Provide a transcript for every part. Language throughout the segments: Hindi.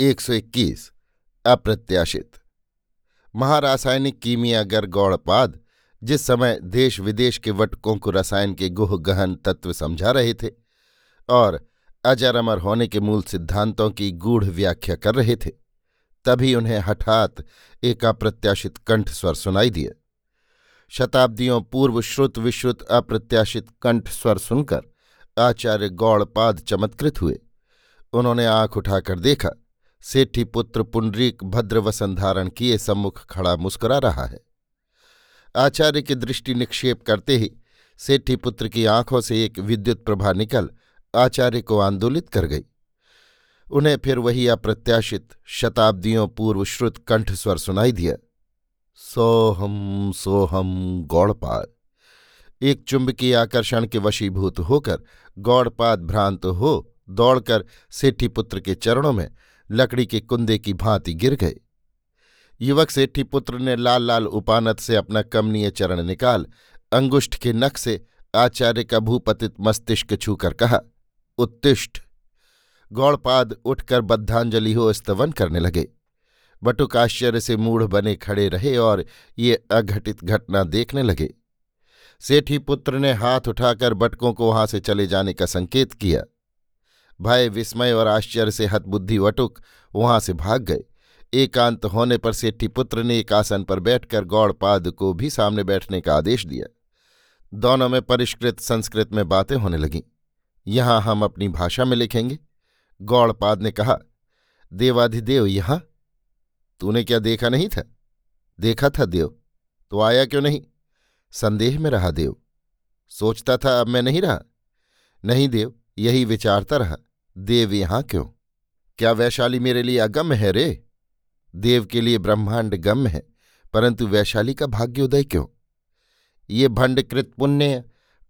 121 अप्रत्याशित। महारासायनिक कीमियागर गौड़पाद जिस समय देश विदेश के वटकों को रसायन के गुह गहन तत्व समझा रहे थे और अजर अमर होने के मूल सिद्धांतों की गूढ़ व्याख्या कर रहे थे, तभी उन्हें हठात एक अप्रत्याशित कंठ स्वर सुनाई दिया शताब्दियों पूर्व श्रुत विश्रुत अप्रत्याशित कंठ स्वर सुनकर आचार्य गौड़पाद चमत्कृत हुए। उन्होंने आँख उठाकर देखा सेठी पुत्र पुंडरीक भद्रवसन धारण किए सम्मुख खड़ा मुस्कुरा रहा है। आचार्य की दृष्टि निक्षेप करते ही सेठी पुत्र की आँखों से एक विद्युत प्रभा निकल आचार्य को आंदोलित कर गई। उन्हें फिर वही अप्रत्याशित शताब्दियों पूर्व श्रुत कंठस्वर सुनाई दिया। सोहम सोहम, गौड़पाद। एक चुंबकीय आकर्षण के वशीभूत होकर गौड़पाद भ्रांत हो दौड़कर सेठी पुत्र के चरणों में लकड़ी के कुंदे की भांति गिर गए। युवक सेठी पुत्र ने लाल लाल उपानत से अपना कमनीय चरण निकाल, अंगुष्ठ के नख से आचार्य का भूपतित मस्तिष्क छूकर कहा उत्तिष्ठ गौड़पाद उठकर बद्धांजलि हो स्तवन करने लगे। बटुक आश्चर्य से मूढ़ बने खड़े रहे और ये अघटित घटना देखने लगे। सेठी पुत्र ने हाथ उठाकर बटकों को वहाँ से चले जाने का संकेत किया। भय, विस्मय और आश्चर्य से हतबुद्धि वटुक वहाँ से भाग गए। एकांत होने पर सेठी पुत्र ने एक आसन पर बैठकर गौड़पाद को भी सामने बैठने का आदेश दिया। दोनों में परिष्कृत, संस्कृत में बातें होने लगीं। यहाँ हम अपनी भाषा में लिखेंगे। गौड़पाद ने कहा, देवाधिदेव यहाँ? तूने क्या देखा नहीं था? देखा था देव। तो आया क्यों नहीं? संदेह में रहा देव। सोचता था अब मैं नहीं रहा। नहीं देव, यही विचारता रहा। देव यहाँ क्यों? क्या वैशाली मेरे लिए अगम्य है रे? देव के लिए ब्रह्मांड गम्य है, परंतु वैशाली का भाग्योदय क्यों? ये भंडकृत पुण्य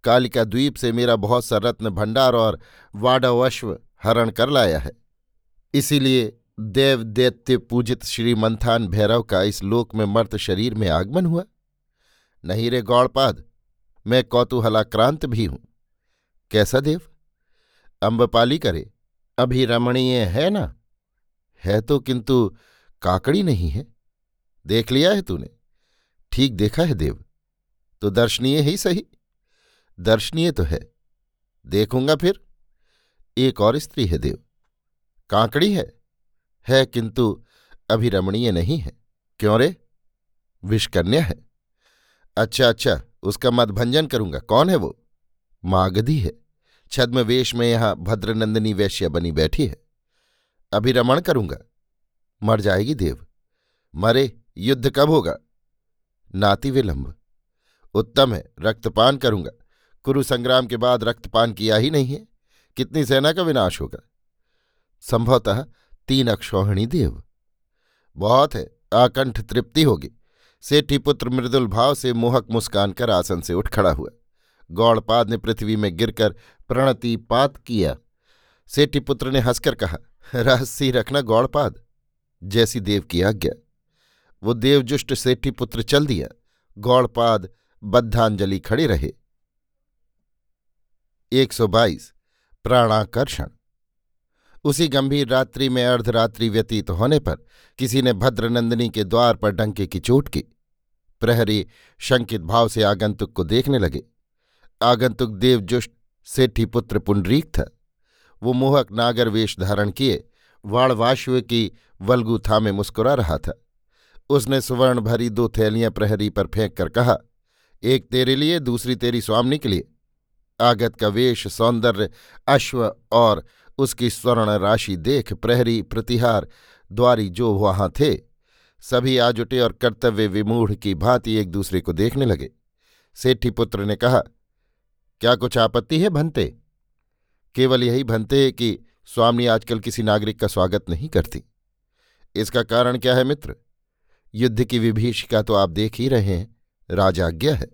कालिका द्वीप से मेरा बहुत सा रत्न भंडार और वाडवश्व हरण कर लाया है। इसीलिए देव दैत्य पूजित श्री मंथान भैरव का इस लोक में मर्त शरीर में आगमन हुआ। नहीं रे गौड़पाद, मैं कौतूहलाक्रांत भी हूँ। कैसा देव? अम्बपाली करे अभी रमणीय है ना? है तो किंतु काकड़ी नहीं है। देख लिया है तूने। ठीक देखा है देव। तो दर्शनीय ही सही। दर्शनीय तो है। देखूँगा फिर। एक और स्त्री है देव। कांकड़ी है। है किंतु अभी रमणीय नहीं है। क्यों रे? विषकन्या है। अच्छा अच्छा उसका मदभंजन करूँगा। कौन है वो? मागधी है। छद्म वेश में यहाँ भद्रनंदिनी वैश्य बनी बैठी है। अभी रमण करूँगा। मर जाएगी देव। मरे, युद्ध कब होगा? नाति विलंब। उत्तम है, रक्तपान करूँगा। कुरु संग्राम के बाद रक्तपान किया ही नहीं है। कितनी सेना का विनाश होगा? संभवतः तीन अक्षौहिणी देव। बहुत है, आकंठ तृप्ति होगी। सेठी पुत्र मृदुल भाव से मोहक मुस्कान कर आसन से उठ खड़ा हुआ। गौड़पाद ने पृथ्वी में गिरकर प्रणतिपात किया। सेठीपुत्र ने हंसकर कहा, रहस्य रखना गौड़पाद, जैसी देव की आज्ञा। वो देवजुष्ट सेठीपुत्र चल दिया, गौड़पाद बद्धांजलि खड़े रहे। 122 प्राणाकर्षण। उसी गंभीर रात्रि में अर्धरात्रि व्यतीत होने पर किसी ने भद्रनंदिनी के द्वार पर डंके की चोट की। प्रहरी शंकित भाव से आगंतुक को देखने लगे। आगंतुक देवजुष्ट सेठी पुत्र पुंडरीक था। वो मोहक नागर वेश धारण किए वाणवाश्व की वलगु थामे मुस्कुरा रहा था। उसने सुवर्ण भरी दो थैलियाँ प्रहरी पर फेंक कर कहा, एक तेरे लिए, दूसरी तेरी स्वामनी के लिए। आगत का वेश, सौंदर्य, अश्व और उसकी स्वर्ण राशि देख प्रहरी, प्रतिहार, द्वारी जो वहाँ थे, सभी आज उठे और कर्तव्य विमूढ़ की भांति एक दूसरे को देखने लगे। सेठी पुत्र ने कहा क्या कुछ आपत्ति है भनते केवल यही भनते कि स्वामी आजकल किसी नागरिक का स्वागत नहीं करती। इसका कारण क्या है मित्र? युद्ध की विभीषिका तो आप देख ही रहे हैं, राजाज्ञा है।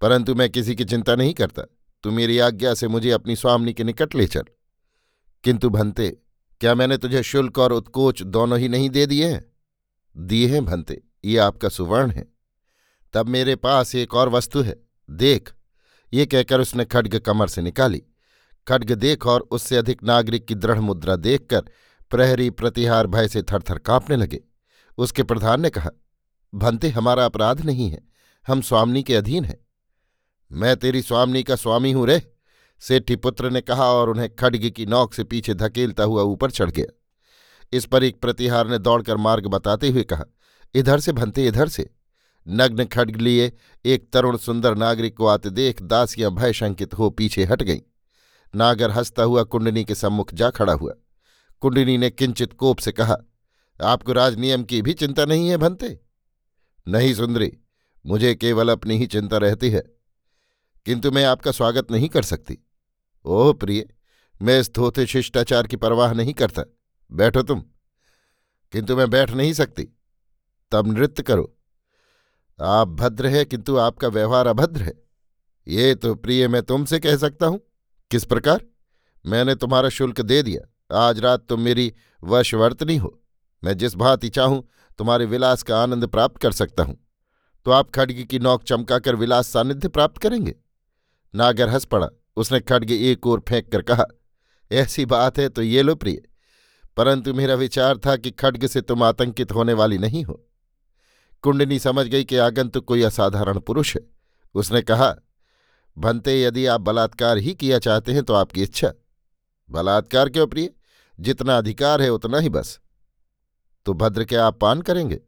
परंतु मैं किसी की चिंता नहीं करता। तू मेरी आज्ञा से मुझे अपनी स्वामी के निकट ले चल। किंतु भनते क्या मैंने तुझे शुल्क और उत्कोच दोनों ही नहीं दे दिए हैं? दिए हैं भनते ये आपका सुवर्ण है। तब मेरे पास एक और वस्तु है, देख। ये कहकर उसने खड्ग कमर से निकाली। खड्ग देख और उससे अधिक नागरिक की दृढ़ मुद्रा देखकर प्रहरी प्रतिहार भय से थरथर कांपने लगे। उसके प्रधान ने कहा, भंते, हमारा अपराध नहीं है। हम स्वामी के अधीन हैं। मैं तेरी स्वामी का स्वामी हूँ रे। सेठी पुत्र ने कहा और उन्हें खड्ग की नौक से पीछे धकेलता हुआ ऊपर चढ़ गया। इस पर एक प्रतिहार ने दौड़कर मार्ग बताते हुए कहा, इधर से भंते, इधर से। नग्न खड्ग लिए एक तरुण सुंदर नागरिक को आते देख दासियाँ भय शंकित हो पीछे हट गईं। नागर हंसता हुआ कुंडनी के सम्मुख जा खड़ा हुआ। कुंडनी ने किंचित कोप से कहा, आपको राजनियम की भी चिंता नहीं है भंते? नहीं सुंदरी, मुझे केवल अपनी ही चिंता रहती है। किंतु मैं आपका स्वागत नहीं कर सकती। ओह प्रिय, मैं इस धोते शिष्टाचार की परवाह नहीं करता। बैठो तुम। किंतु मैं बैठ नहीं सकती। तब नृत्य करो। आप भद्र है, किंतु आपका व्यवहार अभद्र है। ये तो प्रिय मैं तुमसे कह सकता हूँ। किस प्रकार? मैंने तुम्हारा शुल्क दे दिया। आज रात तुम मेरी वशवर्तनी हो। मैं जिस भांति चाहूँ, तुम्हारे विलास का आनंद प्राप्त कर सकता हूँ। तो आप खड्ग की नौक चमकाकर विलास सानिध्य प्राप्त करेंगे? नागर हंस पड़ा। उसने खड्ग एक ओर फेंक कर कहा, ऐसी बात है तो ये लो प्रिय। परंतु मेरा विचार था कि खड्ग से तुम आतंकित होने वाली नहीं हो। कुंडनी समझ गई कि आगंतुक कोई असाधारण पुरुष है। उसने कहा, भंते, यदि आप बलात्कार ही किया चाहते हैं तो आपकी इच्छा। बलात्कार क्यों प्रिय? जितना अधिकार है उतना ही बस। तो भद्र, क्या आप पान करेंगे?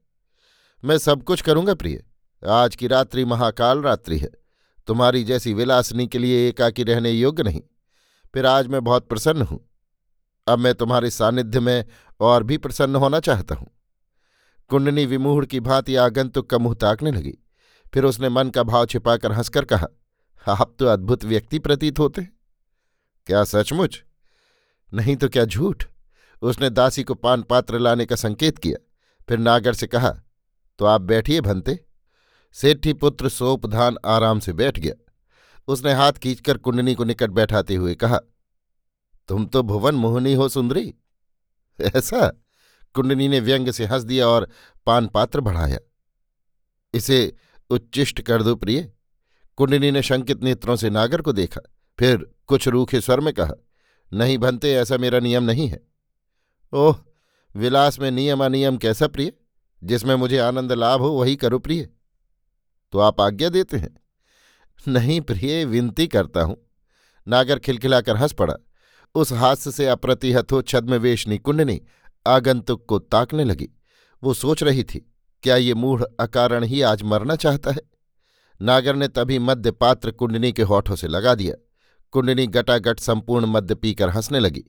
मैं सब कुछ करूँगा प्रिय। आज की रात्रि महाकाल रात्रि है। तुम्हारी जैसी विलासनी के लिए एकाकी रहने योग्य नहीं। फिर आज मैं बहुत प्रसन्न हूँ। अब मैं तुम्हारे सानिध्य में और भी प्रसन्न होना चाहता हूँ। कुंडनी विमूढ़ की भांति आगंतुक का मुँह ताकने लगी। फिर उसने मन का भाव छिपाकर हंसकर कहा, आप तो अद्भुत व्यक्ति प्रतीत होते क्या सचमुच? नहीं तो क्या झूठ? उसने दासी को पान पात्र लाने का संकेत किया। फिर नागर से कहा तो आप बैठिए भंते। सेठी पुत्र सोपधान आराम से बैठ गया। उसने हाथ खींचकर कुंडनी को निकट बैठाते हुए कहा, तुम तो भुवन मोहनी हो सुंदरी। ऐसा? कुंडनी ने व्यंग से हंस दिया और पान पात्र बढ़ाया। इसे उच्चिष्ट कर दो प्रिय। कुंडनी ने शंकित नेत्रों से नागर को देखा। फिर कुछ रूखे स्वर में कहा, नहीं बनते ऐसा मेरा नियम नहीं है। ओह, विलास में नियम अनियम कैसा प्रिय? जिसमें मुझे आनंद लाभ हो, वही करो प्रिय। तो आप आज्ञा देते हैं? नहीं प्रिय, विनती करता हूँ। नागर खिलखिलाकर हंस पड़ा। उस हास्य से अप्रतिहत हो छद्मवेशनी कुंडनी। आगंतुक को ताकने लगी। वो सोच रही थी, क्या ये मूढ़ अकारण ही आज मरना चाहता है? नागर ने तभी मद्य पात्र कुंडनी के होठों से लगा दिया। कुंडनी गटागट संपूर्ण मद्य पीकर हंसने लगी।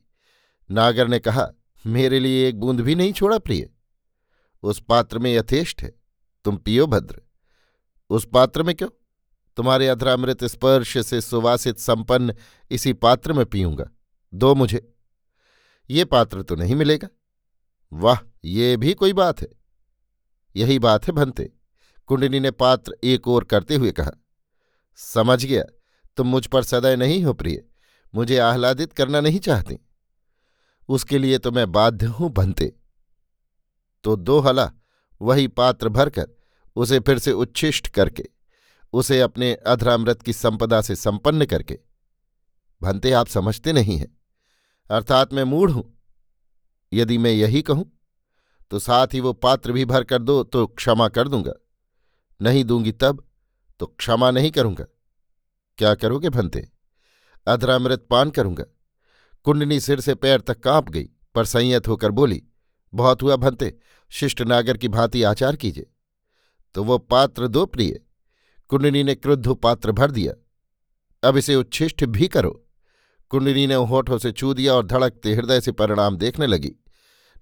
नागर ने कहा, मेरे लिए एक बूंद भी नहीं छोड़ा, प्रिय। उस पात्र में यथेष्ट है। तुम पियो भद्र। उस पात्र में क्यों? तुम्हारे अधरामृत स्पर्श से सुवासित संपन्न इसी पात्र में पीऊँगा। दो मुझे। ये पात्र तो नहीं मिलेगा। वाह, ये भी कोई बात है। यही बात है भंते। कुंडनी ने पात्र एक ओर करते हुए कहा, समझ गया, तुम मुझ पर सदैव नहीं हो प्रिय, मुझे आह्लादित करना नहीं चाहती। उसके लिए तो मैं बाध्य हूँ भंते। तो दो हला, वही पात्र भरकर, उसे फिर से उच्छिष्ट करके, उसे अपने अधरामृत की संपदा से संपन्न करके। भंते, आप समझते नहीं हैं। अर्थात मैं मूढ़ हूँ। यदि मैं यही कहूँ तो साथ ही वो पात्र भी भर कर दो तो क्षमा कर दूँगा। नहीं दूँगी तब तो क्षमा नहीं करूँगा। क्या करोगे भंते? अधरामृत पान करूँगा। कुंडनी सिर से पैर तक काँप गई, पर संयत होकर बोली, बहुत हुआ भंते, शिष्ट नागर की भांति आचार कीजिए। तो वो पात्र दो प्रिय कुंडनी ने क्रुद्ध पात्र भर दिया। अब इसे उच्छिष्ट भी करो। कुंडनी ने होठों से छू दिया और धड़कते हृदय से परिणाम देखने लगी।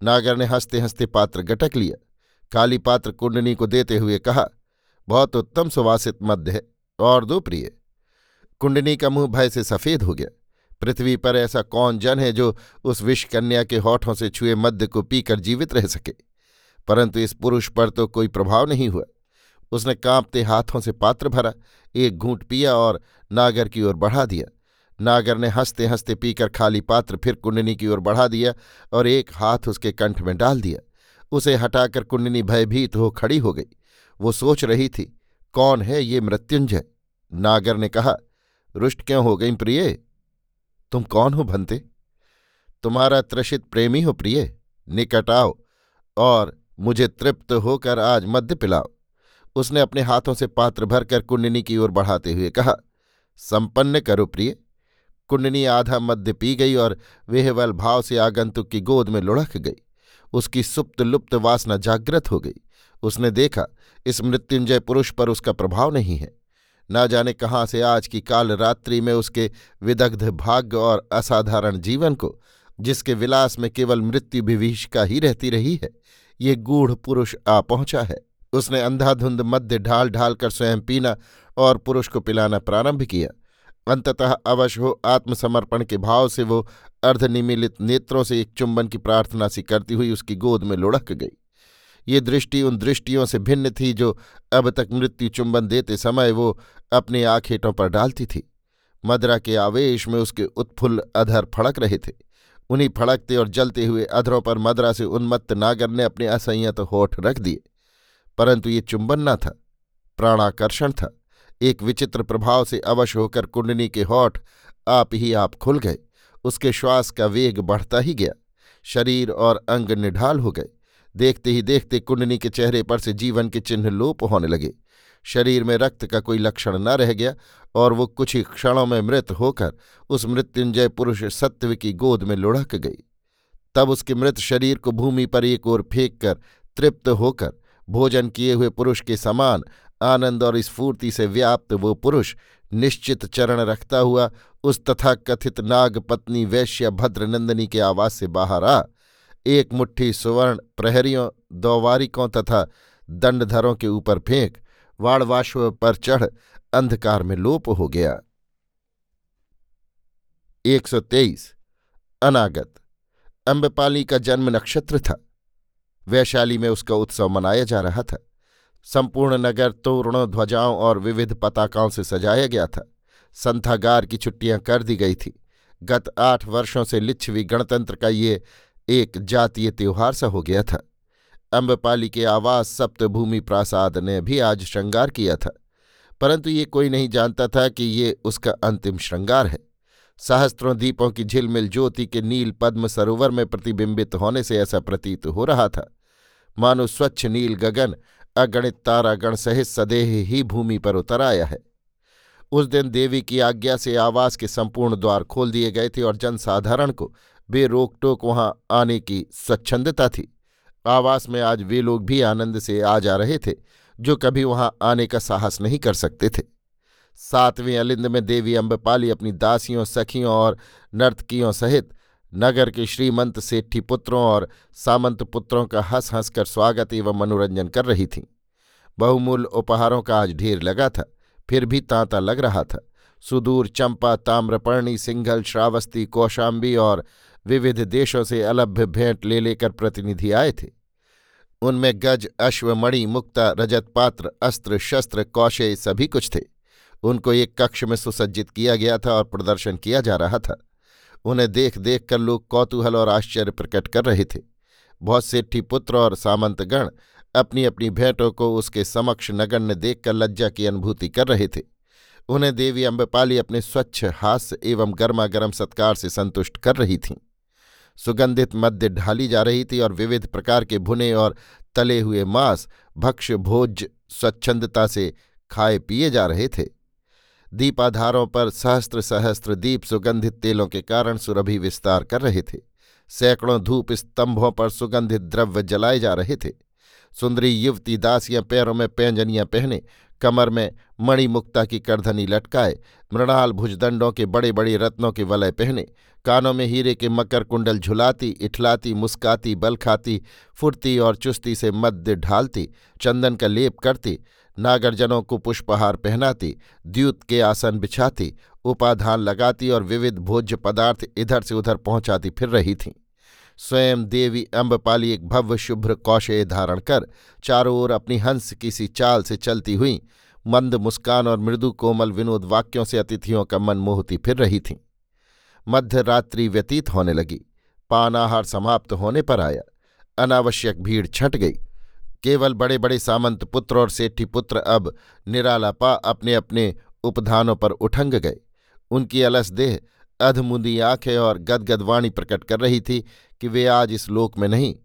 नागर ने हँसते हँसते पात्र गटक लिया। काली पात्र कुंडनी को देते हुए कहा, बहुत उत्तम सुवासित मध्य है और दो प्रिय कुंडनी का मुँह भय से सफ़ेद हो गया। पृथ्वी पर ऐसा कौन जन है जो उस विष कन्या के होठों से छुए मध्य को पीकर जीवित रह सके? परंतु इस पुरुष पर तो कोई प्रभाव नहीं हुआ। उसने कांपते हाथों से पात्र भरा, एक घूंट पिया और नागर की ओर बढ़ा दिया। नागर ने हँसते हँसते पीकर खाली पात्र फिर कुंडनी की ओर बढ़ा दिया और एक हाथ उसके कंठ में डाल दिया। उसे हटाकर कुंडनी भयभीत हो खड़ी हो गई। वो सोच रही थी, कौन है ये मृत्युंजय? नागर ने कहा, रुष्ट क्यों हो गई प्रिय? तुम कौन हो भंते? तुम्हारा त्रषित प्रेमी हो प्रिय। निकट आओ और मुझे तृप्त होकर आज मध्य पिलाओ। उसने अपने हाथों से पात्र भरकर कुंडनी की ओर बढ़ाते हुए कहा, संपन्न करो प्रिय। कुंडनी आधा मध्य पी गई और वेहवल भाव से आगंतुक की गोद में लुढ़क गई। उसकी सुप्त लुप्त वासना जागृत हो गई। उसने देखा, इस मृत्युंजय पुरुष पर उसका प्रभाव नहीं है। न जाने कहाँ से आज की काल रात्रि में उसके विदग्ध भाग्य और असाधारण जीवन को, जिसके विलास में केवल मृत्यु विभीषिका ही रहती रही है, ये गूढ़ पुरुष आ पहुँचा है। उसने अंधाधुंध मध्य ढाल ढाल कर स्वयं पीना और पुरुष को पिलाना प्रारंभ किया। अंततः अवश्य हो आत्मसमर्पण के भाव से वो अर्धनिमिलित नेत्रों से एक चुंबन की प्रार्थना सी करती हुई उसकी गोद में लुढ़क गई। ये दृष्टि उन दृष्टियों से भिन्न थी जो अब तक मृत्यु चुंबन देते समय वो अपने आखेटों पर डालती थी। मदरा के आवेश में उसके उत्फुल्ल अधर फड़क रहे थे। उन्हीं फड़कते और जलते हुए अधरों पर मदरा से उन्मत्त नागर ने अपने असंयत होठ रख दिए। परंतु ये चुंबन न था, प्राणाकर्षण था। एक विचित्र प्रभाव से अवश होकर कुंडनी के होठ आप ही आप खुल गए। उसके श्वास का वेग बढ़ता ही गया। शरीर और अंग निढाल हो गए। देखते ही देखते कुंडनी के चेहरे पर से जीवन के चिन्ह लोप होने लगे। शरीर में रक्त का कोई लक्षण न रह गया और वो कुछ ही क्षणों में मृत होकर उस मृत्युंजय पुरुष सत्व की गोद में लुढ़क गई। तब उसके मृत शरीर को भूमि पर एक ओर फेंक कर तृप्त होकर भोजन किए हुए पुरुष के समान आनंद और स्फूर्ति से व्याप्त वो पुरुष निश्चित चरण रखता हुआ उस तथाकथित नाग पत्नी वैश्य भद्रनंदनी के आवास से बाहर आ। एक मुट्ठी सुवर्ण प्रहरियों, दौवारिकों तथा दंडधरों के ऊपर फेंक वाणवाश्व पर चढ़ अंधकार में लोप हो गया। एक सौ तेईस। अनागत। अम्बपाली का जन्म नक्षत्र था। वैशाली में उसका उत्सव मनाया जा रहा था। संपूर्ण नगर तोरणों ध्वजाओं और विविध पताकाओं से सजाया गया था। संथागार की छुट्टियाँ कर दी गई थी। गत आठ वर्षों से लिच्छवी गणतंत्र का ये एक जातीय त्योहार सा हो गया था। अम्बपाली के आवास सप्तभूमि प्रासाद ने भी आज श्रृंगार किया था। परंतु ये कोई नहीं जानता था कि ये उसका अंतिम श्रृंगार है। सहस्त्रों दीपों की झिलमिल ज्योति के नील पद्म सरोवर में प्रतिबिंबित होने से ऐसा प्रतीत हो रहा था। मानो स्वच्छ नील गगन अगणित तारागण सहित सदेह ही भूमि पर उतर आया है। उस दिन देवी की आज्ञा से आवास के संपूर्ण द्वार खोल दिए गए थे और जनसाधारण को बेरोक टोक वहाँ आने की स्वच्छंदता थी। आवास में आज वे लोग भी आनंद से आ जा रहे थे, जो कभी वहाँ आने का साहस नहीं कर सकते थे। सातवें अलिंद में देवी अम्बपाली अपनी दासियों, सखियों और नर्तकियों सहित नगर के श्रीमंत सेठी पुत्रों और सामंत पुत्रों का हंस हंसकर स्वागत एवं मनोरंजन कर रही थीं। बहुमूल्य उपहारों का आज ढेर लगा था, फिर भी तांता लग रहा था। सुदूर चंपा, ताम्रपर्णी, सिंघल, श्रावस्ती, कौशाम्बी और विविध देशों से अलभ्य भेंट ले लेकर प्रतिनिधि आए थे। उनमें गज अश्वमणि मुक्ता, रजत, पात्र, अस्त्र, शस्त्र, कौशे सभी कुछ थे। उनको एक कक्ष में सुसज्जित किया गया था और प्रदर्शन किया जा रहा था। उन्हें देख देख कर लोग कौतूहल और आश्चर्य प्रकट कर रहे थे। बहुत सेठी पुत्र और सामंतगण अपनी अपनी भेंटों को उसके समक्ष नगण्य देखकर लज्जा की अनुभूति कर रहे थे। उन्हें देवी अम्बपाली अपने स्वच्छ हास्य एवं गर्मागर्म सत्कार से संतुष्ट कर रही थीं। सुगंधित मध्य ढाली जा रही थी और विविध प्रकार के भुने और तले हुए मांस भक्ष भोज स्वच्छंदता से खाए पिए जा रहे थे। दीपाधारों पर सहस्त्र सहस्त्र दीप सुगंधित तेलों के कारण सुरभि विस्तार कर रहे थे। सैकड़ों धूप स्तंभों पर सुगंधित द्रव्य जलाए जा रहे थे। सुंदरी युवती दासियाँ पैरों में पैंजनियाँ पहने, कमर में मणिमुक्ता की करधनी लटकाए, मृणाल भुजदंडों के बड़े बड़े रत्नों के वलय पहने, कानों में हीरे के मकर कुंडल झुलाती, इठलाती, मुस्काती बल खाती फुर्ती और चुस्ती से मध्य ढालती, चंदन का लेप करती नागरजनों को पुष्पहार पहनाती, द्यूत के आसन बिछाती, उपाधान लगाती और विविध भोज्य पदार्थ इधर से उधर पहुंचाती फिर रही थीं। स्वयं देवी अम्बपाली एक भव्य शुभ्र कौशय धारण कर, चारों ओर अपनी हंस किसी चाल से चलती हुई, मंद मुस्कान और मृदु कोमल विनोद वाक्यों से अतिथियों का मन मोहती फिर रही थीं। मध्य रात्रि व्यतीत होने लगी, पानाहार समाप्त होने पर आया, अनावश्यक भीड़ छट गई। केवल बड़े बड़े सामंत पुत्र और सेठी पुत्र अब निरालापा अपने अपने उपधानों पर उठंग गए। उनकी अलस देह, अधमुदी आँखें और गदगद वाणी प्रकट कर रही थी कि वे आज इस लोक में नहीं,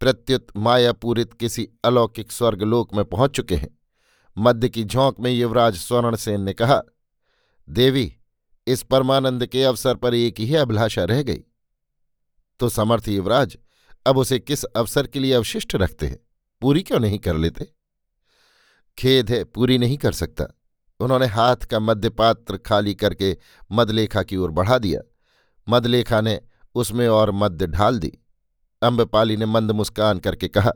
प्रत्युत मायापूरित किसी अलौकिक स्वर्गलोक में पहुँच चुके हैं। मध्य की झोंक में युवराज स्वर्णसेन ने कहा, देवी, इस परमानंद के अवसर पर एक ही अभिलाषा रह गई। तो समर्थ युवराज, अब उसे किस अवसर के लिए अवशिष्ट रखते हैं? पूरी क्यों नहीं कर लेते? खेद है, पूरी नहीं कर सकता। उन्होंने हाथ का मध्यपात्र खाली करके मदलेखा की ओर बढ़ा दिया। मदलेखा ने उसमें और मध्य ढाल दी। अम्बपाली ने मंद मुस्कान करके कहा,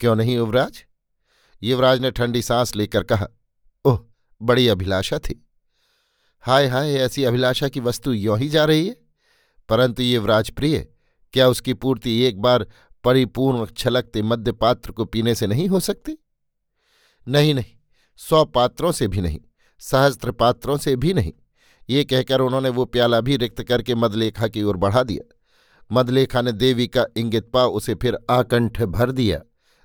क्यों नहीं युवराज? युवराज ने ठंडी सांस लेकर कहा, ओह, बड़ी अभिलाषा थी। हाय हाय, ऐसी अभिलाषा की वस्तु यों ही जा रही है? परंतु युवराज प्रिय, क्या उसकी पूर्ति एक बार परिपूर्ण छलकते मध्य पात्र को पीने से नहीं हो सकती? नहीं नहीं, सौ पात्रों से भी नहीं, सहस्त्र पात्रों से भी नहीं। ये कहकर उन्होंने वो प्याला भी रिक्त करके मदलेखा की ओर बढ़ा दिया। मदलेखा ने देवी का इंगित पा उसे फिर आकंठ भर दिया।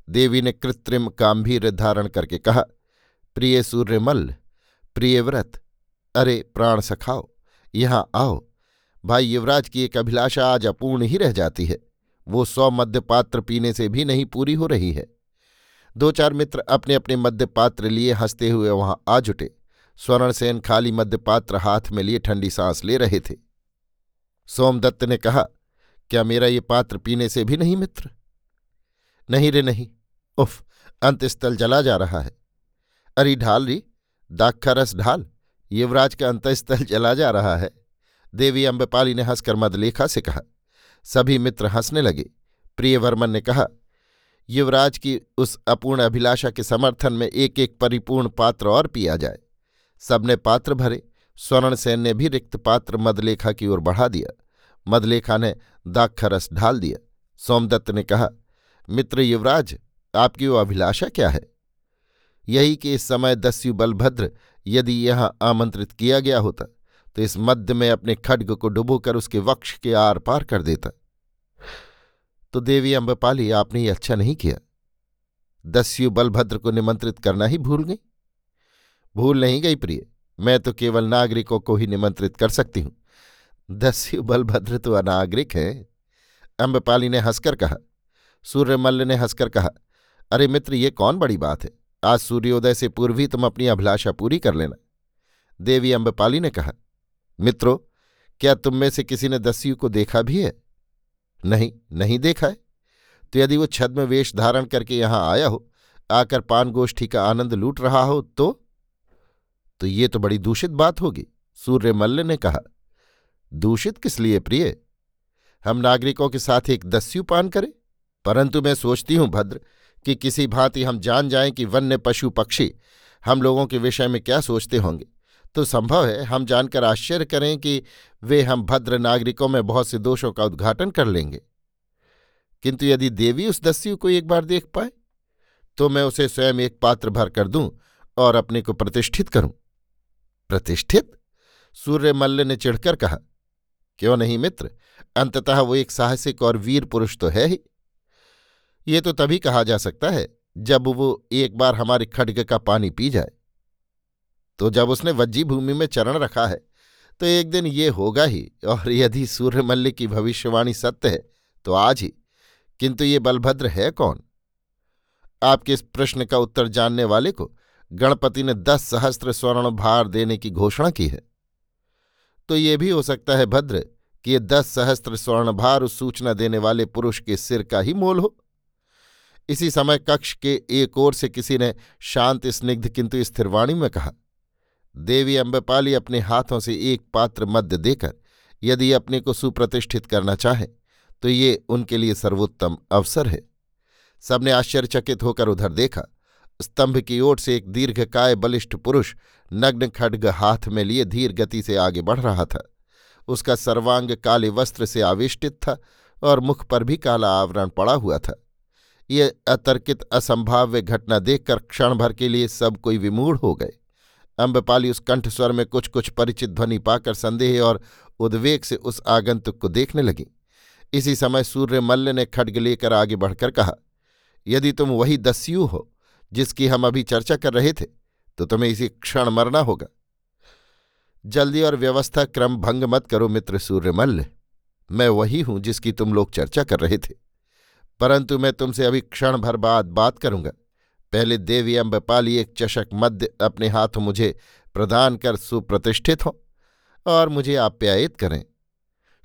देवी ने कृत्रिम काम्भीर धारण करके कहा, प्रिय सूर्यमल्ल प्रिय व्रत, अरे प्राण सखाओ, यहाँ आओ। भाई युवराज की एक अभिलाषा आज अपूर्ण ही रह जाती है। वो सौ मध्यपात्र पीने से भी नहीं पूरी हो रही है। दो चार मित्र अपने अपने मध्यपात्र लिए हँसते हुए वहाँ आ जुटे। स्वर्णसेन खाली मध्यपात्र हाथ में लिए ठंडी सांस ले रहे थे। सोमदत्त ने कहा, क्या मेरा ये पात्र पीने से भी नहीं, मित्र? नहीं रे, नहीं। उफ अंतस्थल जला जा रहा है। अरे, ढाल री, दाखा रस ढाल, युवराज का अंतस्थल जला जा रहा है। देवी अम्बपाली ने हंसकर मदलेखा से कहा सभी मित्र हंसने लगे। प्रियवर्मन ने कहा, युवराज की उस अपूर्ण अभिलाषा के समर्थन में एक एक परिपूर्ण पात्र और पिया जाए। सबने पात्र भरे स्वर्णसेन ने भी रिक्त पात्र मदलेखा की ओर बढ़ा दिया। मदलेखा ने दाखरस ढाल दिया। सोमदत्त ने कहा, मित्र युवराज, आपकी वो अभिलाषा क्या है? यही कि इस समय दस्यु बलभद्र यदि यहाँ आमंत्रित किया गया होता तो इस मध्य में अपने खड्ग को डुबोकर उसके वक्ष के आर पार कर देता। तो देवी अम्बपाली, आपने ये अच्छा नहीं किया। दस्यु बलभद्र को निमंत्रित करना ही भूल गई। भूल नहीं गई प्रिय, मैं तो केवल नागरिकों को ही निमंत्रित कर सकती हूँ। दस्यु बलभद्र तो अनागरिक है। अम्बपाली ने हंसकर कहा, सूर्यमल्ल ने हंसकर कहा, अरे मित्र, ये कौन बड़ी बात है? आज सूर्योदय से पूर्व ही तुम अपनी अभिलाषा पूरी कर लेना। देवी अम्बपाली ने कहा मित्रों, क्या तुम में से किसी ने दस्यु को देखा भी है? नहीं नहीं देखा है। तो यदि वो छद्म वेश धारण करके यहाँ आया हो, आकर पान गोष्ठी का आनंद लूट रहा हो तो? तो ये तो बड़ी दूषित बात होगी, सूर्यमल्ल ने कहा। दूषित किस लिए प्रिय? हम नागरिकों के साथ एक दस्यु पान करें। परंतु मैं सोचती हूँ, भद्र, कि किसी भांति हम जान जाएँ कि वन्य पशु पक्षी, हम लोगों के विषय में क्या सोचते होंगे। तो संभव है हम जानकर आश्चर्य करें कि वे हम भद्र नागरिकों में बहुत से दोषों का उद्घाटन कर लेंगे। किंतु यदि देवी उस दस्यु को एक बार देख पाए तो मैं उसे स्वयं एक पात्र भर कर दूँ और अपने को प्रतिष्ठित करूँ। प्रतिष्ठित? सूर्यमल्ल ने चिढ़कर कहा, क्यों नहीं मित्र? अंततः वो एक साहसिक और वीर पुरुष तो है ही। ये तो तभी कहा जा सकता है जब वो एक बार हमारे खड्ग का पानी पी जाए। तो जब उसने वज्जी भूमि में चरण रखा है तो एक दिन ये होगा ही, और यदि सूर्यमल्ल की भविष्यवाणी सत्य है तो आज ही। किंतु ये बलभद्र है कौन? आपके इस प्रश्न का उत्तर जानने वाले को गणपति ने दस सहस्त्र स्वर्ण भार देने की घोषणा की है। तो ये भी हो सकता है भद्र, कि ये दस सहस्त्र स्वर्ण भार उस सूचना देने वाले पुरुष के सिर का ही मोल हो। इसी समय कक्ष के एक ओर से किसी ने शांत, स्निग्ध, किंतु स्थिरवाणी में कहा देवी अम्बपाली अपने हाथों से एक पात्र मध्य देकर यदि अपने को सुप्रतिष्ठित करना चाहें तो ये उनके लिए सर्वोत्तम अवसर है। सबने आश्चर्यचकित होकर उधर देखा, स्तंभ की ओर से एक दीर्घकाय बलिष्ठ पुरुष नग्न खड्ग हाथ में लिए धीर गति से आगे बढ़ रहा था। उसका सर्वांग काले वस्त्र से आविष्टित था और मुख पर भी काला आवरण पड़ा हुआ था। ये अतर्कित असंभाव्य घटना देखकर क्षण भर के लिए सब कोई विमूढ़ हो गए। अम्बपाली उस कंठस्वर में कुछ कुछ परिचित ध्वनि पाकर संदेह और उद्वेग से उस आगंतुक को देखने लगी। इसी समय सूर्य मल्ल ने खड्ग लेकर आगे बढ़कर कहा, यदि तुम वही दस्यु हो, जिसकी हम अभी चर्चा कर रहे थे तो तुम्हें इसी क्षण मरना होगा। जल्दी और व्यवस्था क्रम भंग मत करो मित्र सूर्यमल्ल। मैं वही हूँ जिसकी तुम लोग चर्चा कर रहे थे। परंतु मैं तुमसे अभी क्षण भर बाद बात करूँगा। पहले देवी अम्बपाली एक चषक मध्य अपने हाथ मुझे प्रदान कर सुप्रतिष्ठित हो और मुझे आप्यायित करें।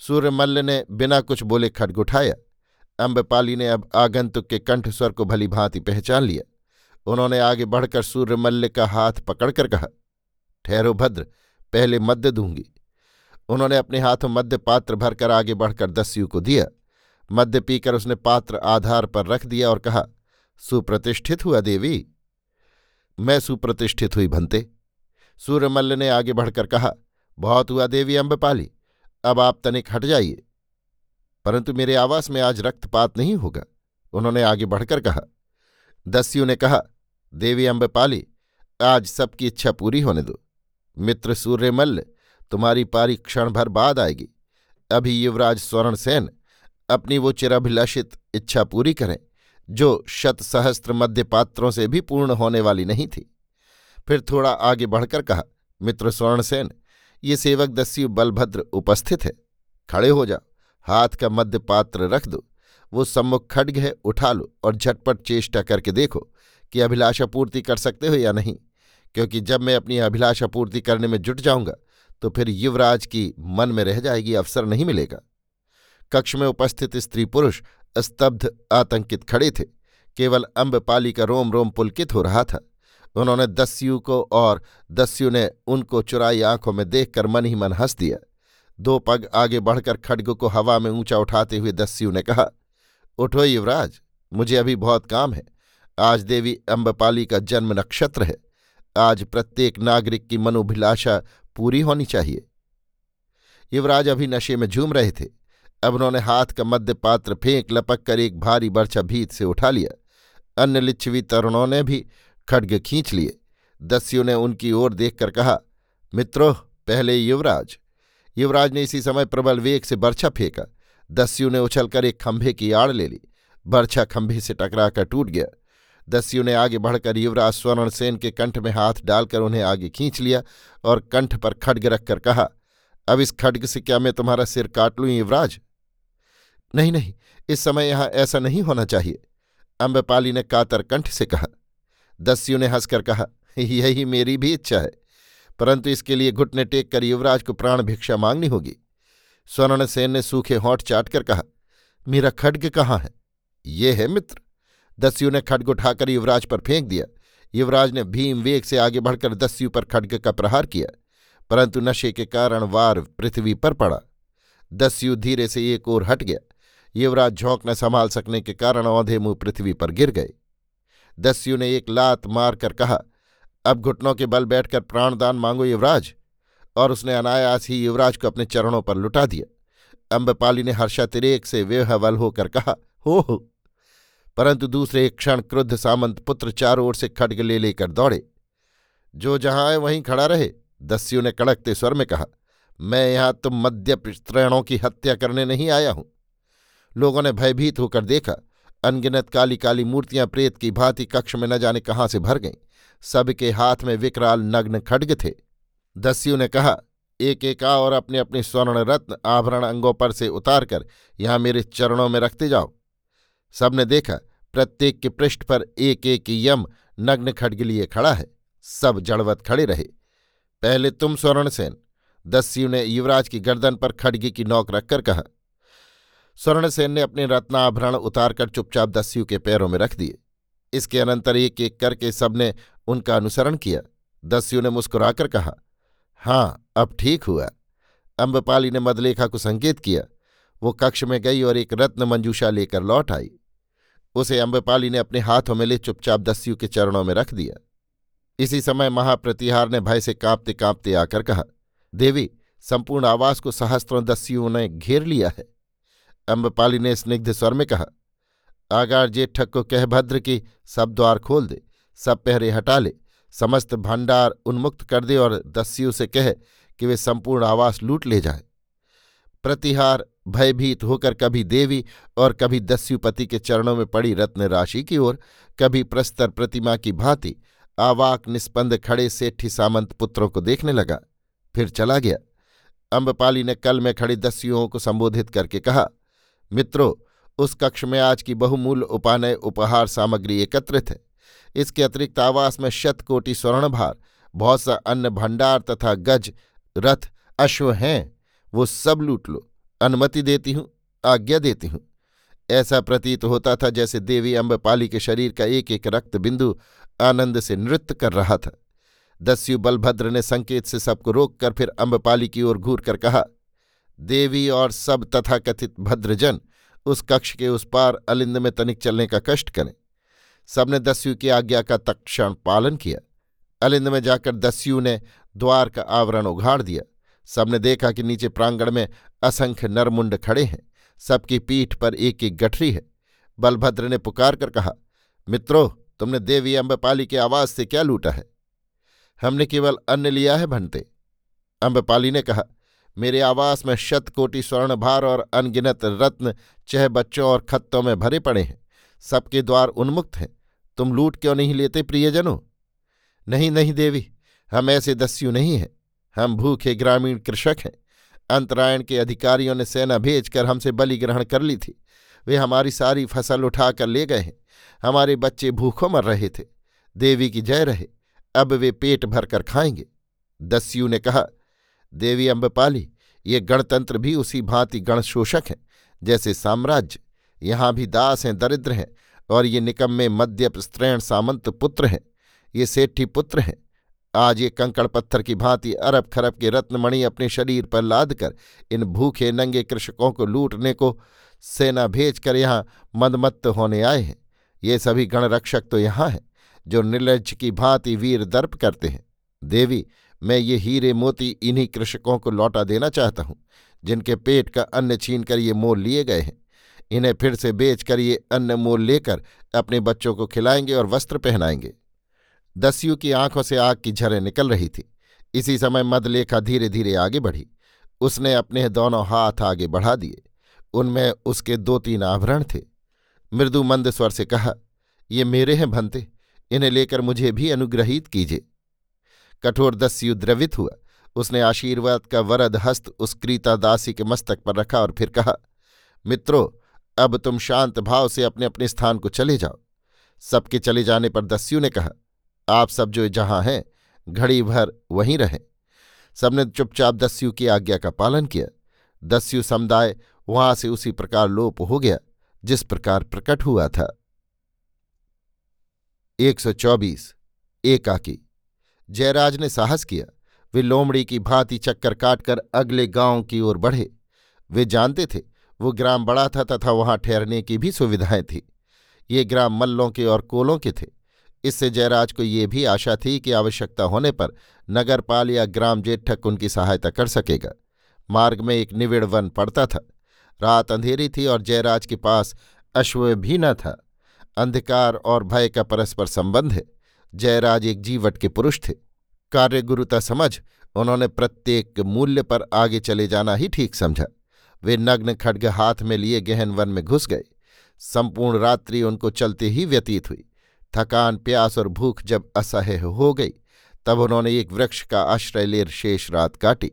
सूर्यमल्ल ने बिना कुछ बोले खड्ग उठाया। अम्बपाली ने अब आगंतुक के कंठ स्वर को भली भांति पहचान लिया। उन्होंने आगे बढ़कर सूर्यमल्ल का हाथ पकड़कर कहा, ठहरो भद्र, पहले मद्य दूँगी। उन्होंने अपने हाथों मध्य पात्र भरकर आगे बढ़कर दस्यु को दिया। मध्य पीकर उसने पात्र आधार पर रख दिया और कहा सुप्रतिष्ठित हुआ देवी। मैं सुप्रतिष्ठित हुई भंते। सूर्यमल्ल ने आगे बढ़कर कहा, बहुत हुआ देवी अम्बपाली अब आप तनिक हट जाइए। परंतु मेरे आवास में आज रक्तपात नहीं होगा। उन्होंने आगे बढ़कर कहा, दस्यु ने कहा, देवी अम्बपाली आज सबकी इच्छा पूरी होने दो। मित्र सूर्यमल्ल, तुम्हारी पारी क्षण भर बाद आएगी। अभी युवराज स्वर्णसेन अपनी वो चिराभिलाषित इच्छा पूरी करें। जो शत सहस्त्र मध्य पात्रों से भी पूर्ण होने वाली नहीं थी। फिर थोड़ा आगे बढ़कर कहा, मित्र स्वर्णसेन, ये सेवक दस्यु बलभद्र उपस्थित है। खड़े हो जाओ हाथ का मध्य पात्र रख दो, वो सम्मुख खड्ग है, उठा लो और झटपट चेष्टा करके देखो कि अभिलाषा पूर्ति कर सकते हो या नहीं। क्योंकि जब मैं अपनी अभिलाषा पूर्ति करने में जुट जाऊँगा तो फिर युवराज की मन में रह जाएगी, अवसर नहीं मिलेगा। कक्ष में उपस्थित स्त्री पुरुष स्तब्ध आतंकित खड़े थे। केवल अम्बपाली का रोम रोम पुलकित हो रहा था। उन्होंने दस्यु को और दस्यु ने उनको चुराई आँखों में देखकर मन ही मन हंस दिया। दो पग आगे बढ़कर खड्ग को हवा में ऊँचा उठाते हुए दस्यु ने कहा, उठो युवराज, मुझे अभी बहुत काम है। आज देवी अम्बपाली का जन्म नक्षत्र है। आज प्रत्येक नागरिक की मनोभिलाषा पूरी होनी चाहिए। युवराज अभी नशे में झूम रहे थे। अब उन्होंने हाथ का मध्य पात्र फेंक लपक कर एक भारी बर्छा भीत से उठा लिया। अन्य लिच्छवी तरुणों ने भी खड्ग खींच लिए। दस्यु ने उनकी ओर देखकर कहा, मित्रों, पहले युवराज। युवराज ने इसी समय प्रबल वेग से बर्छा फेंका। दस्यु ने उछलकर एक खंभे की आड़ ले ली। बर्छा खंभे से टकराकर टूट गया। दस्यु ने आगे बढ़कर युवराज स्वर्ण सेन के कंठ में हाथ डालकर उन्हें आगे खींच लिया और कंठ पर खड्ग रखकर कहा, अब इस खड्ग से क्या मैं तुम्हारा सिर काट लूँ युवराज? नहीं नहीं, इस समय यहाँ ऐसा नहीं होना चाहिए। अम्बपाली ने कातर कंठ से कहा। दस्यु ने हंसकर कहा, यही मेरी भी इच्छा है, परंतु इसके लिए घुटने टेक कर युवराज को प्राण भिक्षा मांगनी होगी। स्वर्ण सेन ने सूखे होंठ चाट कर कहा, मेरा खड्ग कहाँ है? ये है मित्र। दस्यु ने खड्ग उठाकर युवराज पर फेंक दिया। युवराज ने भीम वेग से आगे बढ़कर दस्यु पर खड्ग का प्रहार किया, परंतु नशे के कारण वार पृथ्वी पर पड़ा। दस्यु धीरे से एक ओर हट गया। युवराज झोंक न संभाल सकने के कारण औंधे मुँह पृथ्वी पर गिर गए। दस्यु ने एक लात मारकर कहा, अब घुटनों के बल बैठकर प्राणदान मांगो युवराज। और उसने अनायास ही युवराज को अपने चरणों पर लुटा दिया। अम्बपाली ने हर्षातिरेक से वेहवल होकर कहा, हो हो। परंतु दूसरे एक क्षण क्रुद्ध सामंत पुत्र चारों ओर से खड्ग ले लेकर दौड़े। जो जहाँ आए, वहीं खड़ा रहे, दस्यु ने कड़कते स्वर में कहा। मैं यहाँ तुम मध्य त्रैणों की हत्या करने नहीं आया हूँ। लोगों ने भयभीत होकर देखा, अनगिनत काली काली मूर्तियाँ प्रेत की भांति कक्ष में न जाने कहाँ से भर गईं। सबके हाथ में विकराल नग्न खड्ग थे। दस्यु ने कहा एक एक आ और अपने अपने स्वर्ण रत्न आभरण अंगों पर से उतारकर यहाँ मेरे चरणों में रखते जाओ। सबने देखा, प्रत्येक के पृष्ठ पर एक एक यम नग्न खड्ग लिए खड़ा है। सब जड़वत खड़े रहे। पहले तुम स्वर्णसेन, दस्यु ने युवराज की गर्दन पर खड्गी की नोक रखकर कहा। स्वर्णसेन ने अपने रत्नाभरण उतारकर चुपचाप दस्यु के पैरों में रख दिए। इसके अनंतर एक एक करके सबने उनका अनुसरण किया। दस्यु ने मुस्कुराकर कहा हाँ अब ठीक हुआ। अम्बपाली ने मदलेखा को संकेत किया। वो कक्ष में गई और एक रत्न मंजूषा लेकर लौट आई। उसे अम्बपाली ने अपने हाथों में ले चुपचाप दस्यु के चरणों में रख दिया। इसी समय महाप्रतिहार ने भय से कांपते कांपते आकर कहा, देवी, संपूर्ण आवास को सहस्त्रों दस्युओं ने घेर लिया है। अम्बपाली ने स्निग्ध स्वर में कहा, आगार जेठक को कह भद्र की सब द्वार खोल दे, सब पहरे हटा ले, समस्त भंडार उन्मुक्त कर दे और दस्यु से कह कि वे संपूर्ण आवास लूट ले जाए। प्रतिहार भयभीत होकर कभी देवी और कभी दस्युपति के चरणों में पड़ी रत्न राशि की ओर, कभी प्रस्तर प्रतिमा की भांति, आवाक निस्पंद खड़े सेठी सामंत पुत्रों को देखने लगा, फिर चला गया। अम्बपाली ने कल में खड़ी दस्युओं को संबोधित करके कहा मित्रों, उस कक्ष में आज की बहुमूल्य उपानय उपहार सामग्री एकत्रित है। इसके अतिरिक्त आवास में शत कोटि स्वर्णभार, बहुत सा अन्न भंडार तथा गज, रथ, अश्व हैं। वो सब लूट लो, अनुमति देती हूँ, आज्ञा देती हूँ। ऐसा प्रतीत होता था जैसे देवी अम्बपाली के शरीर का एक एक रक्त बिंदु आनंद से नृत्य कर रहा था। दस्यु बलभद्र ने संकेत से सबको रोककर फिर अम्बपाली की ओर घूर कर कहा देवी और सब तथाकथित भद्रजन उस कक्ष के उस पार अलिंद में तनिक चलने का कष्ट करें। सबने दस्यु की आज्ञा का तक्षण पालन किया। अलिंद में जाकर दस्यु ने द्वार का आवरण उघाड़ दिया। सबने देखा कि नीचे प्रांगण में असंख्य नरमुंड खड़े हैं। सबकी पीठ पर एक एक गठरी है। बलभद्र ने पुकार कर कहा, मित्रों, तुमने देवी अम्बपाली के आवाज़ से क्या लूटा है? हमने केवल अन्न लिया है, भंते। अम्बपाली ने कहा मेरे आवास में शत कोटि स्वर्ण भार और अनगिनत रत्न चह बच्चों और खत्तों में भरे पड़े हैं। सबके द्वार उन्मुक्त हैं। तुम लूट क्यों नहीं लेते प्रियजनों? नहीं नहीं देवी, हम ऐसे दस्यु नहीं हैं। हम भूखे ग्रामीण कृषक हैं। अंतरायण के अधिकारियों ने सेना भेजकर हमसे बलि ग्रहण कर ली थी। वे हमारी सारी फ़सल उठाकर ले गए हैं। हमारे बच्चे भूखों मर रहे थे। देवी की जय रहे। अब वे पेट भरकर खाएँगे। दस्यु ने कहा देवी अम्बपाली, ये गणतंत्र भी उसी भांति गणशोषक हैं, जैसे साम्राज्य। यहाँ भी दास हैं, दरिद्र हैं, और ये निकम में स्त्रैण सामंत पुत्र हैं, ये सेठी पुत्र हैं। आज ये कंकड़ पत्थर की भांति अरब खरब के रत्नमणि अपने शरीर पर लाद कर इन भूखे नंगे कृषकों को लूटने को सेना भेजकर यहाँ मदमत्त होने आए हैं। ये सभी गणरक्षक तो यहाँ हैं, जो निर्लज की भांति वीर दर्प करते हैं। देवी मैं ये हीरे मोती इन्हीं कृषकों को लौटा देना चाहता हूँ, जिनके पेट का अन्न छीन कर ये मोल लिए गए हैं। इन्हें फिर से बेचकर ये अन्न मोल लेकर अपने बच्चों को खिलाएँगे और वस्त्र पहनाएँगे। दस्यु की आँखों से आग की झरें निकल रही थी। इसी समय मदलेखा धीरे धीरे आगे बढ़ी। उसने अपने दोनों हाथ आगे बढ़ा दिए। उनमें उसके दो तीन आभरण थे। मृदु मंद स्वर से कहा, ये मेरे हैं भंते, इन्हें लेकर मुझे भी अनुग्रहित कीजिए। कठोर दस्यु द्रवित हुआ। उसने आशीर्वाद का वरद हस्त उस क्रीता दासी के मस्तक पर रखा और फिर कहा, मित्रों, अब तुम शांत भाव से अपने अपने स्थान को चले जाओ। सबके चले जाने पर दस्यु ने कहा, आप सब जो जहाँ हैं, घड़ी भर वहीं रहें। सबने चुपचाप दस्यु की आज्ञा का पालन किया। दस्यु समुदाय वहाँ से उसी प्रकार लोप हो गया, जिस प्रकार प्रकट हुआ था। एक सौ चौबीस, एकाकी। जयराज ने साहस किया। वे लोमड़ी की भांति चक्कर काटकर अगले गाँव की ओर बढ़े। वे जानते थे, वो ग्राम बड़ा था तथा वहाँ ठहरने की भी सुविधाएँ थी। ये ग्राम मल्लों के और कोलों के थे। इससे जयराज को ये भी आशा थी कि आवश्यकता होने पर नगरपाल या ग्राम जेठक उनकी सहायता कर सकेगा। मार्ग में एक निविड़ वन पड़ता था। रात अंधेरी थी और जयराज के पास अश्व भी न था। अंधकार और भय का परस्पर संबंध है। जयराज एक जीवट के पुरुष थे। कार्यगुरुता समझ, उन्होंने प्रत्येक मूल्य पर आगे चले जाना ही ठीक समझा। वे नग्न खड्ग हाथ में लिए गहन वन में घुस गए। संपूर्ण रात्रि उनको चलते ही व्यतीत हुई। थकान, प्यास और भूख जब असह्य हो गई, तब उन्होंने एक वृक्ष का आश्रय लेर शेष रात काटी।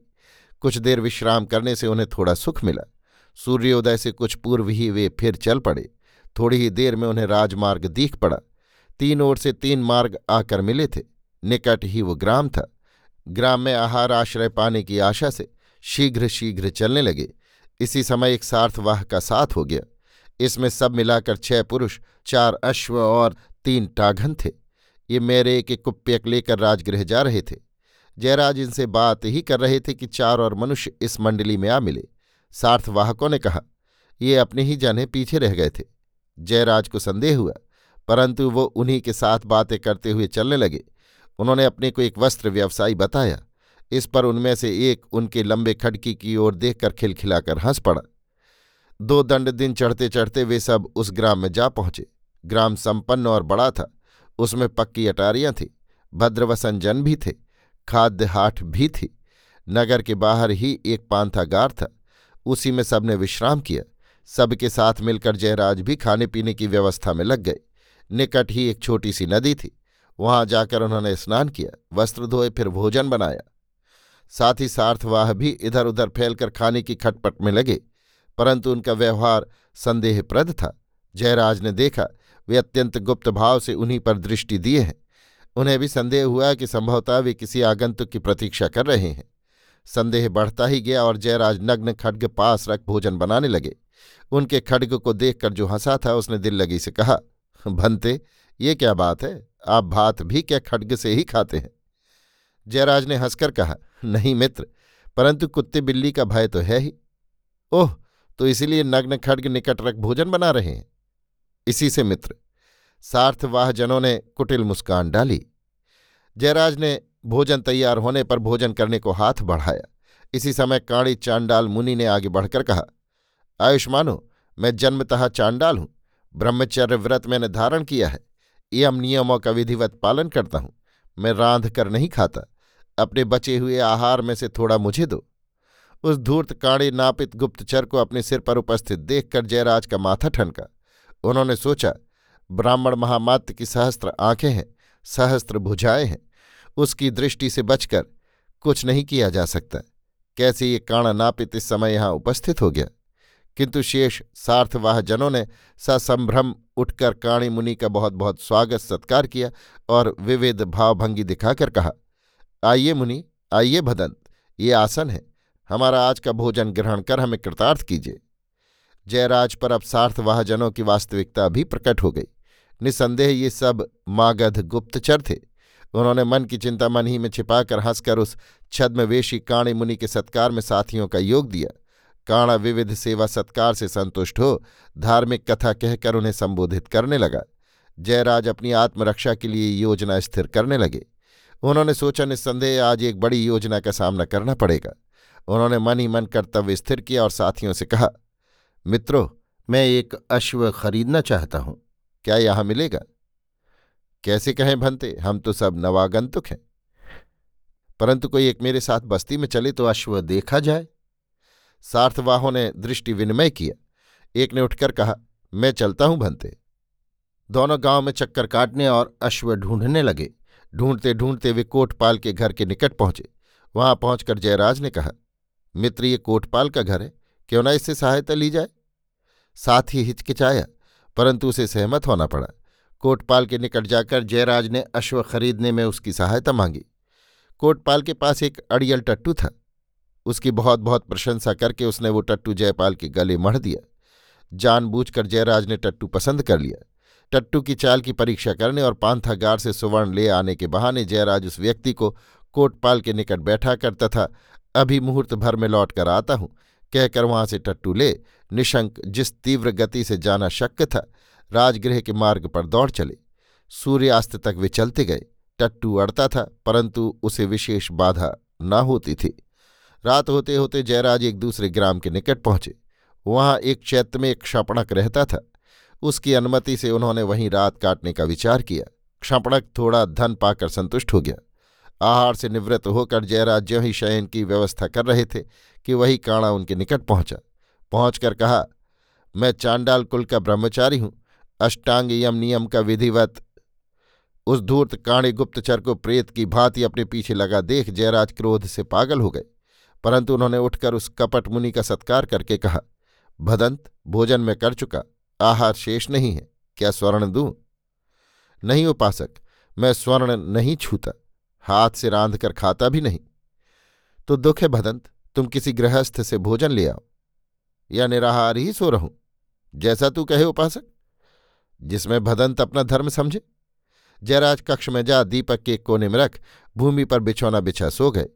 कुछ देर विश्राम करने से उन्हें थोड़ा सुख मिला। सूर्योदय से कुछ पूर्व ही वे फिर चल पड़े। थोड़ी ही देर में उन्हें राजमार्ग दीख पड़ा। तीन ओर से तीन मार्ग आकर मिले थे। निकट ही वो ग्राम था। ग्राम में आहार आश्रय पाने की आशा से शीघ्र शीघ्र चलने लगे। इसी समय एक सार्थवाह का साथ हो गया। इसमें सब मिलाकर छह पुरुष, चार अश्व और तीन टाघन थे। ये मेरे के कुप्यक लेकर राजगृह जा रहे थे। जयराज इनसे बात ही कर रहे थे कि चार और मनुष्य इस मंडली में आ मिले। सार्थवाहकों ने कहा, ये अपने ही जाने, पीछे रह गए थे। जयराज को संदेह हुआ परंतु वो उन्हीं के साथ बातें करते हुए चलने लगे। उन्होंने अपने को एक वस्त्र व्यवसायी बताया। इस पर उनमें से एक उनके लंबे खड़की की ओर देखकर खिलखिलाकर हंस पड़ा। दो दंड दिन चढ़ते चढ़ते वे सब उस ग्राम में जा पहुँचे। ग्राम संपन्न और बड़ा था। उसमें पक्की अटारियाँ थी। भद्रवसन जन भी थे। खाद्य हाट भी थी। नगर के बाहर ही एक पांथागार था। उसी में सबने विश्राम किया। सबके साथ मिलकर जयराज भी खाने पीने की व्यवस्था में लग गए। निकट ही एक छोटी सी नदी थी। वहाँ जाकर उन्होंने स्नान किया, वस्त्र धोए, फिर भोजन बनाया। साथ ही सार्थवाह भी इधर उधर फैलकर खाने की खटपट में लगे, परंतु उनका व्यवहार संदेहप्रद था। जयराज ने देखा, वे अत्यंत गुप्त भाव से उन्हीं पर दृष्टि दिए हैं। उन्हें भी संदेह हुआ कि संभवतः वे किसी आगंतुक की प्रतीक्षा कर रहे हैं। संदेह बढ़ता ही गया और जयराज नग्न खड्ग पास रख भोजन बनाने लगे। उनके खड्ग को देखकर जो हंसा था, उसने दिल लगी से कहा भनते ये क्या बात है? आप भात भी क्या खड्ग से ही खाते हैं? जयराज ने हंसकर कहा, नहीं मित्र, परंतु कुत्ते बिल्ली का भय तो है ही। ओह तो इसीलिए नग्न खड्ग निकट रख भोजन बना रहे हैं? इसी से मित्र सार्थवाह जनों ने कुटिल मुस्कान डाली। जयराज ने भोजन तैयार होने पर भोजन करने को हाथ बढ़ाया। इसी समय काणी चांडाल मुनि ने आगे बढ़कर कहा, आयुष्मानो, मैं जन्मतः चांडाल हूँ। ब्रह्मचर्य व्रत मैंने धारण किया है। यम नियमों का विधिवत पालन करता हूँ। मैं रांध कर नहीं खाता। अपने बचे हुए आहार में से थोड़ा मुझे दो। उस धूर्त काणे नापित गुप्तचर को अपने सिर पर उपस्थित देखकर जयराज का माथा ठनका। उन्होंने सोचा, ब्राह्मण महामात्य की सहस्त्र आँखें हैं, सहस्त्र भुजाएँ हैं। उसकी दृष्टि से बचकर कुछ नहीं किया जा सकता। कैसे ये काणा नापित इस समय यहाँ उपस्थित हो गया? किंतु शेष सार्थवाह जनों ने ससंभ्रम उठकर काणी मुनि का बहुत बहुत स्वागत सत्कार किया और विविध भावभंगी दिखाकर कहा, आइए मुनि, आइए भदंत, ये आसन है, हमारा आज का भोजन ग्रहण कर हमें कृतार्थ कीजिए। जयराज पर अब सार्थवाह जनों की वास्तविकता भी प्रकट हो गई। निसंदेह ये सब मागध गुप्तचर थे। उन्होंने मन की चिंता मन ही में छिपाकर हंसकर उस छद्मवेशी काणी मुनि के सत्कार में साथियों का योग दिया। काणा विविध सेवा सत्कार से संतुष्ट हो, धार्मिक कथा कहकर उन्हें संबोधित करने लगा। जयराज अपनी आत्मरक्षा के लिए योजना स्थिर करने लगे। उन्होंने सोचा, निस्संदेह आज एक बड़ी योजना का सामना करना पड़ेगा। उन्होंने मन ही मन कर्तव्य स्थिर किया और साथियों से कहा, मित्रों, मैं एक अश्व खरीदना चाहता हूँ। क्या यहाँ मिलेगा? कैसे कहें भंते, हम तो सब नवागंतुक हैं। परंतु कोई एक मेरे साथ बस्ती में चले तो अश्व देखा जाए। सार्थवाहों ने दृष्टि विनिमय किया एक ने उठकर कहा, मैं चलता हूँ भनते दोनों गाँव में चक्कर काटने और अश्व ढूँढने लगे। ढूंढते ढूंढते वे कोटपाल के घर के निकट पहुँचे। वहाँ पहुंचकर जयराज ने कहा, मित्र, ये कोटपाल का घर है। क्यों ना इससे सहायता ली जाए? साथ ही हिचकिचाया, परंतु उसे सहमत होना पड़ा। कोटपाल के निकट जाकर जयराज ने अश्व खरीदने में उसकी सहायता मांगी। कोटपाल के पास एक अड़ियल टट्टू था। उसकी बहुत बहुत प्रशंसा करके उसने वो टट्टू जयपाल के गले मढ़ दिया। जानबूझकर जयराज ने टट्टू पसंद कर लिया। टट्टू की चाल की परीक्षा करने और पांथागार से सुवर्ण ले आने के बहाने जयराज उस व्यक्ति को कोटपाल के निकट बैठा कर तथा अभी मुहूर्त भर में लौट कर आता हूँ। कहकर वहाँ से टट्टू ले, निशंक जिस तीव्र गति से जाना शक्य था, राजगृह के मार्ग पर दौड़ चले। सूर्यास्त तक वे चलते गए। टट्टू अड़ता था, परंतु उसे विशेष बाधा न होती थी। रात होते होते जयराज एक दूसरे ग्राम के निकट पहुँचे। वहाँ एक चैत्र में एक क्षपणक रहता था। उसकी अनुमति से उन्होंने वहीं रात काटने का विचार किया। क्षपणक थोड़ा धन पाकर संतुष्ट हो गया। आहार से निवृत्त होकर जयराज ज्यों ही शयन की व्यवस्था कर रहे थे कि वही काणा उनके निकट पहुँचा। पहुंचकर कहा, मैं चांडाल कुल का ब्रह्मचारी हूँ। अष्टांग यम नियम का विधिवत उस धूर्त काणे गुप्तचर को प्रेत की भांति अपने पीछे लगा देख जयराज क्रोध से पागल हो गए। परंतु उन्होंने उठकर उस कपट मुनि का सत्कार करके कहा, भदंत, भोजन में कर चुका, आहार शेष नहीं है, क्या स्वर्ण दूँ? नहीं उपासक, मैं स्वर्ण नहीं छूता, हाथ से रांध कर खाता भी नहीं। तो दुख है भदंत, तुम किसी गृहस्थ से भोजन ले आओ, या निराहार ही सो रहूँ, जैसा तू कहे उपासक, जिसमें भदंत अपना धर्म समझे। जयराज कक्ष में जा दीपक के कोने में रख, भूमि पर बिछौना बिछा सो गए।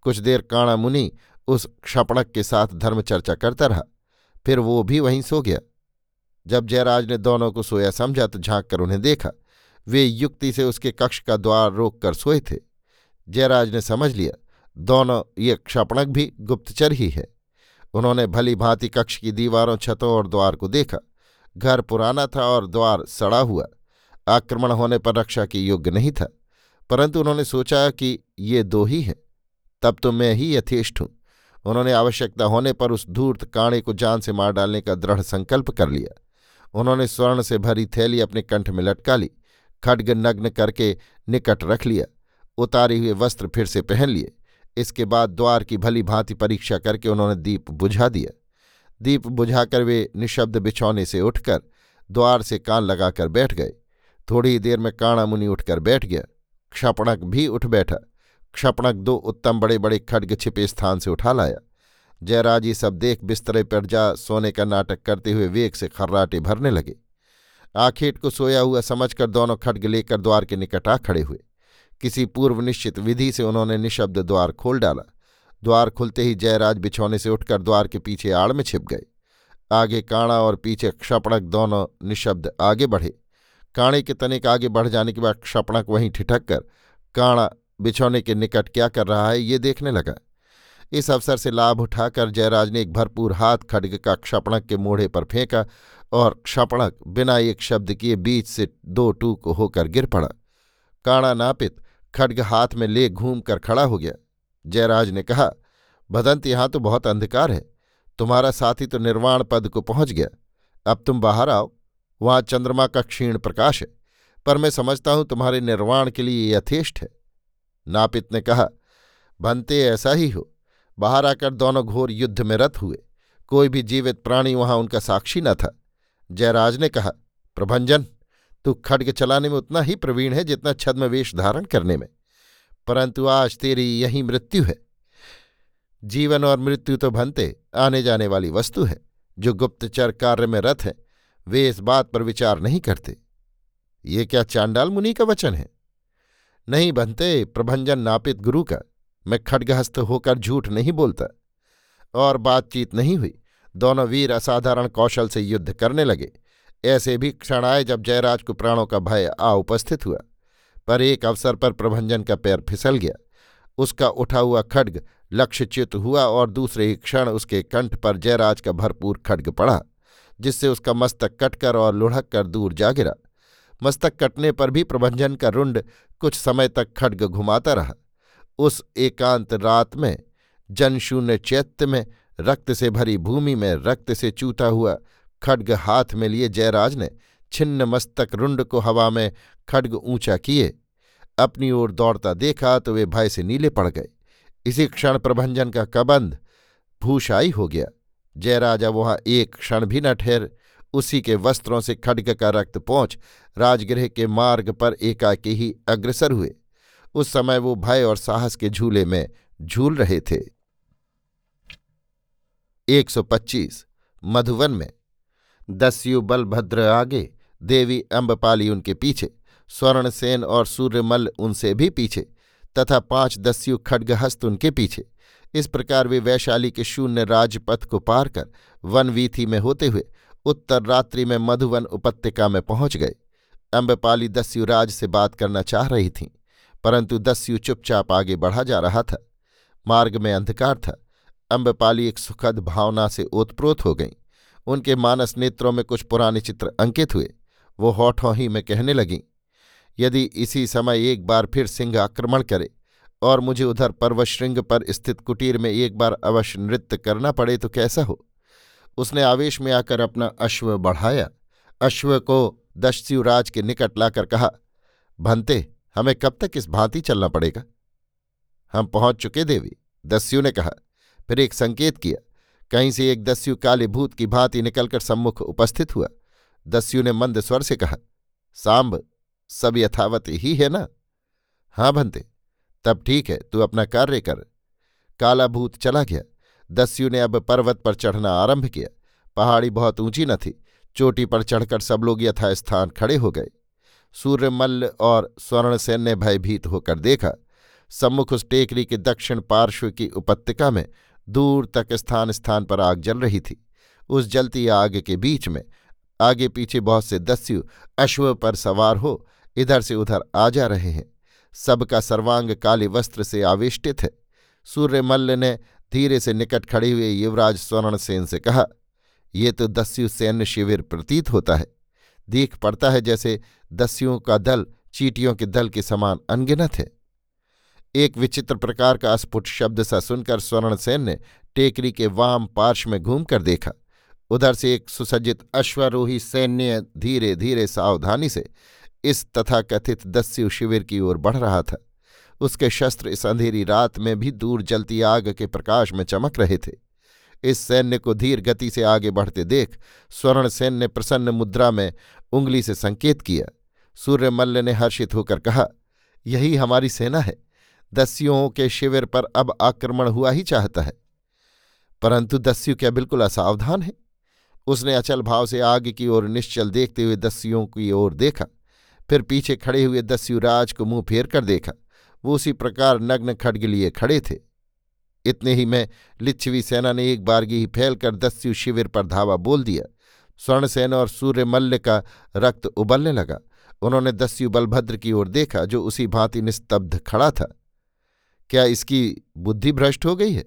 कुछ देर काणा मुनि उस क्षपणक के साथ धर्म चर्चा करता रहा। फिर वो भी वहीं सो गया। जब जयराज ने दोनों को सोया समझा तो झाँक कर उन्हें देखा। वे युक्ति से उसके कक्ष का द्वार रोक कर सोए थे। जयराज ने समझ लिया, दोनों, ये क्षपणक भी गुप्तचर ही है। उन्होंने भली भांति कक्ष की दीवारों, छतों और द्वार को देखा। घर पुराना था और द्वार सड़ा हुआ। आक्रमण होने पर रक्षा के योग्य नहीं था। परंतु उन्होंने सोचा कि ये दो ही हैं। तब तो मैं ही यथेष्ट हूँ। उन्होंने आवश्यकता होने पर उस धूर्त काणे को जान से मार डालने का दृढ़ संकल्प कर लिया। उन्होंने स्वर्ण से भरी थैली अपने कंठ में लटका ली, खड्ग नग्न करके निकट रख लिया, उतारे हुए वस्त्र फिर से पहन लिए। इसके बाद द्वार की भली भांति परीक्षा करके उन्होंने दीप बुझा दिया। दीप बुझाकर वे निशब्द बिछौने से उठकर द्वार से कान लगाकर बैठ गए। थोड़ी देर में काणा मुनि उठकर बैठ गया। क्षपणक भी उठ बैठा। क्षपणक दो उत्तम बड़े बड़े खड्ग छिपे स्थान से उठा लाया। जयराज ये सब देख बिस्तरे पर जा सोने का नाटक करते हुए वेग से खर्राटे भरने लगे। आखेट को सोया हुआ समझकर दोनों खड्ग लेकर द्वार के निकट आ खड़े हुए। किसी पूर्व निश्चित विधि से उन्होंने निशब्द द्वार खोल डाला। द्वार खुलते ही जयराज बिछौने से उठकर द्वार के पीछे आड़ में छिप गए। आगे काणा और पीछे क्षपणक दोनों निशब्द आगे बढ़े। काणे के तनिक आगे बढ़ जाने के बाद क्षपणक वहीं ठिठक कर काणा बिछौने के निकट क्या कर रहा है, ये देखने लगा। इस अवसर से लाभ उठाकर जयराज ने एक भरपूर हाथ खड्ग का क्षपणक के मोढ़े पर फेंका और क्षपणक बिना एक शब्द किए बीच से दो टूक होकर गिर पड़ा। काणा नापित खड्ग हाथ में ले घूम कर खड़ा हो गया। जयराज ने कहा, भदंत, यहाँ तो बहुत अंधकार है। तुम्हारा साथी तो निर्वाण पद को पहुँच गया। अब तुम बाहर आओ। वहाँ चंद्रमा का क्षीण प्रकाश है। पर मैं समझता हूँ तुम्हारे निर्वाण के लिए यथेष्ट है। नापित ने कहा, भंते, ऐसा ही हो। बाहर आकर दोनों घोर युद्ध में रत हुए। कोई भी जीवित प्राणी वहाँ उनका साक्षी न था। जयराज ने कहा, प्रभंजन, तू खड्ग चलाने में उतना ही प्रवीण है जितना छद्म वेश धारण करने में। परंतु आज तेरी यही मृत्यु है। जीवन और मृत्यु तो भनते आने जाने वाली वस्तु है। जो गुप्तचर कार्य में रथ है, वे इस बात पर विचार नहीं करते। ये क्या चांडाल मुनि का वचन है? नहीं बनते, प्रभंजन नापित गुरु का। मैं खड्गहस्त होकर झूठ नहीं बोलता। और बातचीत नहीं हुई। दोनों वीर असाधारण कौशल से युद्ध करने लगे। ऐसे भी क्षण आए जब जयराज को प्राणों का भय आ उपस्थित हुआ। पर एक अवसर पर प्रभंजन का पैर फिसल गया। उसका उठा हुआ खड्ग लक्ष्यच्युत हुआ और दूसरे ही क्षण उसके कंठ पर जयराज का भरपूर खड्ग पड़ा, जिससे उसका मस्तक कटकर और लुढ़क कर दूर जा गिरा। मस्तक कटने पर भी प्रभंजन का रुंड कुछ समय तक खड्ग घुमाता रहा। उस एकांत रात में, जनशून्य चैत्य में, रक्त से भरी भूमि में रक्त से चूता हुआ खड्ग हाथ में लिए जयराज ने छिन्न मस्तक रुंड को हवा में खड्ग ऊँचा किए। अपनी ओर दौड़ता देखा तो वे भय से नीले पड़ गए। इसी क्षण प्रभंजन का कबंध भूषाई हो गया। जयराजा वहाँ एक क्षण भी न ठहर। उसी के वस्त्रों से खड्ग का रक्त पहुँच राजगृह के मार्ग पर एकाकी ही अग्रसर हुए। उस समय वो भय और साहस के झूले में झूल रहे थे। 125 मधुवन में। दस्यु बलभद्र आगे, देवी अम्बपाली उनके पीछे, स्वर्णसेन और सूर्यमल उनसे भी पीछे, तथा पाँच दस्यु खड्गहस्त उनके पीछे। इस प्रकार वे वैशाली के शून्य राजपथ को पार कर वनवीथी में होते हुए उत्तर रात्रि में मधुवन उपत्यका में पहुँच गए। अम्बपाली दस्युराज से बात करना चाह रही थीं, परंतु दस्यु चुपचाप आगे बढ़ा जा रहा था। मार्ग में अंधकार था। अम्बपाली एक सुखद भावना से ओतप्रोत हो गईं। उनके मानस नेत्रों में कुछ पुराने चित्र अंकित हुए। वो होठों ही में कहने लगीं, यदि इसी समय एक बार फिर सिंह आक्रमण करे और मुझे उधर पर्वशृंग पर स्थित कुटीर में एक बार अवश्य नृत्य करना पड़े तो कैसा हो? उसने आवेश में आकर अपना अश्व बढ़ाया। अश्व को दस्युराज के निकट लाकर कहा, भंते, हमें कब तक इस भांति चलना पड़ेगा? हम पहुँच चुके देवी, दस्यु ने कहा। फिर एक संकेत किया। कहीं से एक दस्यु काले भूत की भांति निकलकर सम्मुख उपस्थित हुआ। दस्यु ने मंद स्वर से कहा, सांब, सब यथावत ही है ना? हाँ भंते, तब ठीक है, तू अपना कार्य कर। काला भूत चला गया। दस्यु ने अब पर्वत पर चढ़ना आरंभ किया। पहाड़ी बहुत ऊँची न थी। चोटी पर चढ़कर सब लोग यथास्थान खड़े हो गए। सूर्यमल्ल और स्वर्णसेन ने भयभीत होकर देखा। सम्मुख उस टेकरी के दक्षिण पार्श्व की उपत्यका में दूर तक स्थान स्थान पर आग जल रही थी। उस जलती आग के बीच में आगे पीछे बहुत से दस्यु अश्व पर सवार हो इधर से उधर आ जा रहे हैं। सबका सर्वांग काले वस्त्र से आवेष्टित है। सूर्यमल्ल ने धीरे से निकट खड़े हुए युवराज स्वर्णसेन से कहा, ये तो दस्यु सैन्य शिविर प्रतीत होता है। देख पड़ता है जैसे दस्युओं का दल चीटियों के दल के समान अनगिनत है एक विचित्र प्रकार का अस्फुट शब्द सा सुनकर स्वर्णसेन ने टेकरी के वाम पार्श्व में घूमकर देखा। उधर से एक सुसज्जित अश्वरोही सैन्य धीरे धीरे सावधानी से इस तथाकथित दस्यु शिविर की ओर बढ़ रहा था। उसके शस्त्र इस अंधेरी रात में भी दूर जलती आग के प्रकाश में चमक रहे थे। इस सैन्य को धीर गति से आगे बढ़ते देख स्वर्ण सेन ने प्रसन्न मुद्रा में उंगली से संकेत किया। सूर्यमल्ल ने हर्षित होकर कहा, यही हमारी सेना है। दस्युओं के शिविर पर अब आक्रमण हुआ ही चाहता है। परंतु दस्यु क्या बिल्कुल असावधान है? उसने अचल भाव से आगे की ओर निश्चल देखते हुए दस्युओं की ओर देखा। फिर पीछे खड़े हुए दस्युराज को मुँह फेर कर देखा। वो उसी प्रकार नग्न खड्ग लिए खड़े थे। इतने ही में लिच्छवी सेना ने एक बारगी ही फैलकर दस्यु शिविर पर धावा बोल दिया। स्वर्णसेन और सूर्यमल्ल का रक्त उबलने लगा। उन्होंने दस्यु बलभद्र की ओर देखा, जो उसी भांति निस्तब्ध खड़ा था। क्या इसकी बुद्धि भ्रष्ट हो गई है?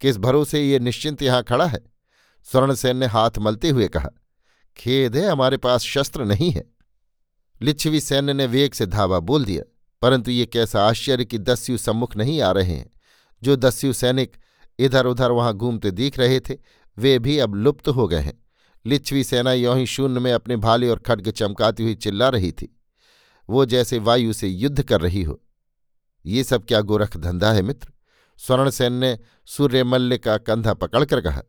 किस भरोसे ये निश्चिंत यहाँ खड़ा है? स्वर्णसेन ने हाथ मलते हुए कहा, खेद है हमारे पास शस्त्र नहीं है। लिच्छवी सैन्य ने वेग से धावा बोल दिया। परंतु ये कैसा आश्चर्य कि दस्यु सम्मुख नहीं आ रहे हैं। जो दस्यु सैनिक इधर उधर वहाँ घूमते दिख रहे थे, वे भी अब लुप्त हो गए हैं। लिच्छवी सेना यों ही शून्य में अपने भाले और खड्ग चमकाती हुई चिल्ला रही थी। वो जैसे वायु से युद्ध कर रही हो। ये सब क्या गोरख धंधा है मित्र? स्वर्णसेन ने सूर्यमल्ल का कंधा पकड़कर कहा।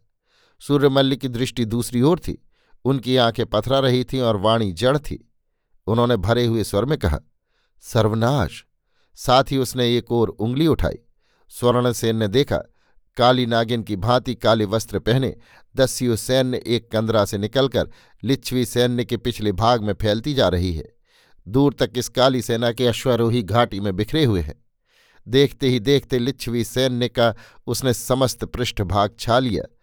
सूर्यमल्ल की दृष्टि दूसरी ओर थी। उनकी आँखें पथरा रही थीं और वाणी जड़ थी। उन्होंने भरे हुए स्वर में कहा सर्वनाश। साथ ही उसने एक और उंगली उठाई। स्वर्णसेन ने देखा, काली नागिन की भांति काले वस्त्र पहने, दस्यु सैन्य एक कंदरा से निकलकर लिच्छवी सैन्य के पिछले भाग में फैलती जा रही है। दूर तक इस काली सेना के अश्वारोही घाटी में बिखरे हुए हैं। देखते ही देखते लिच्छवी सैन्य का उसने समस्त पृष्ठभाग छा लिया।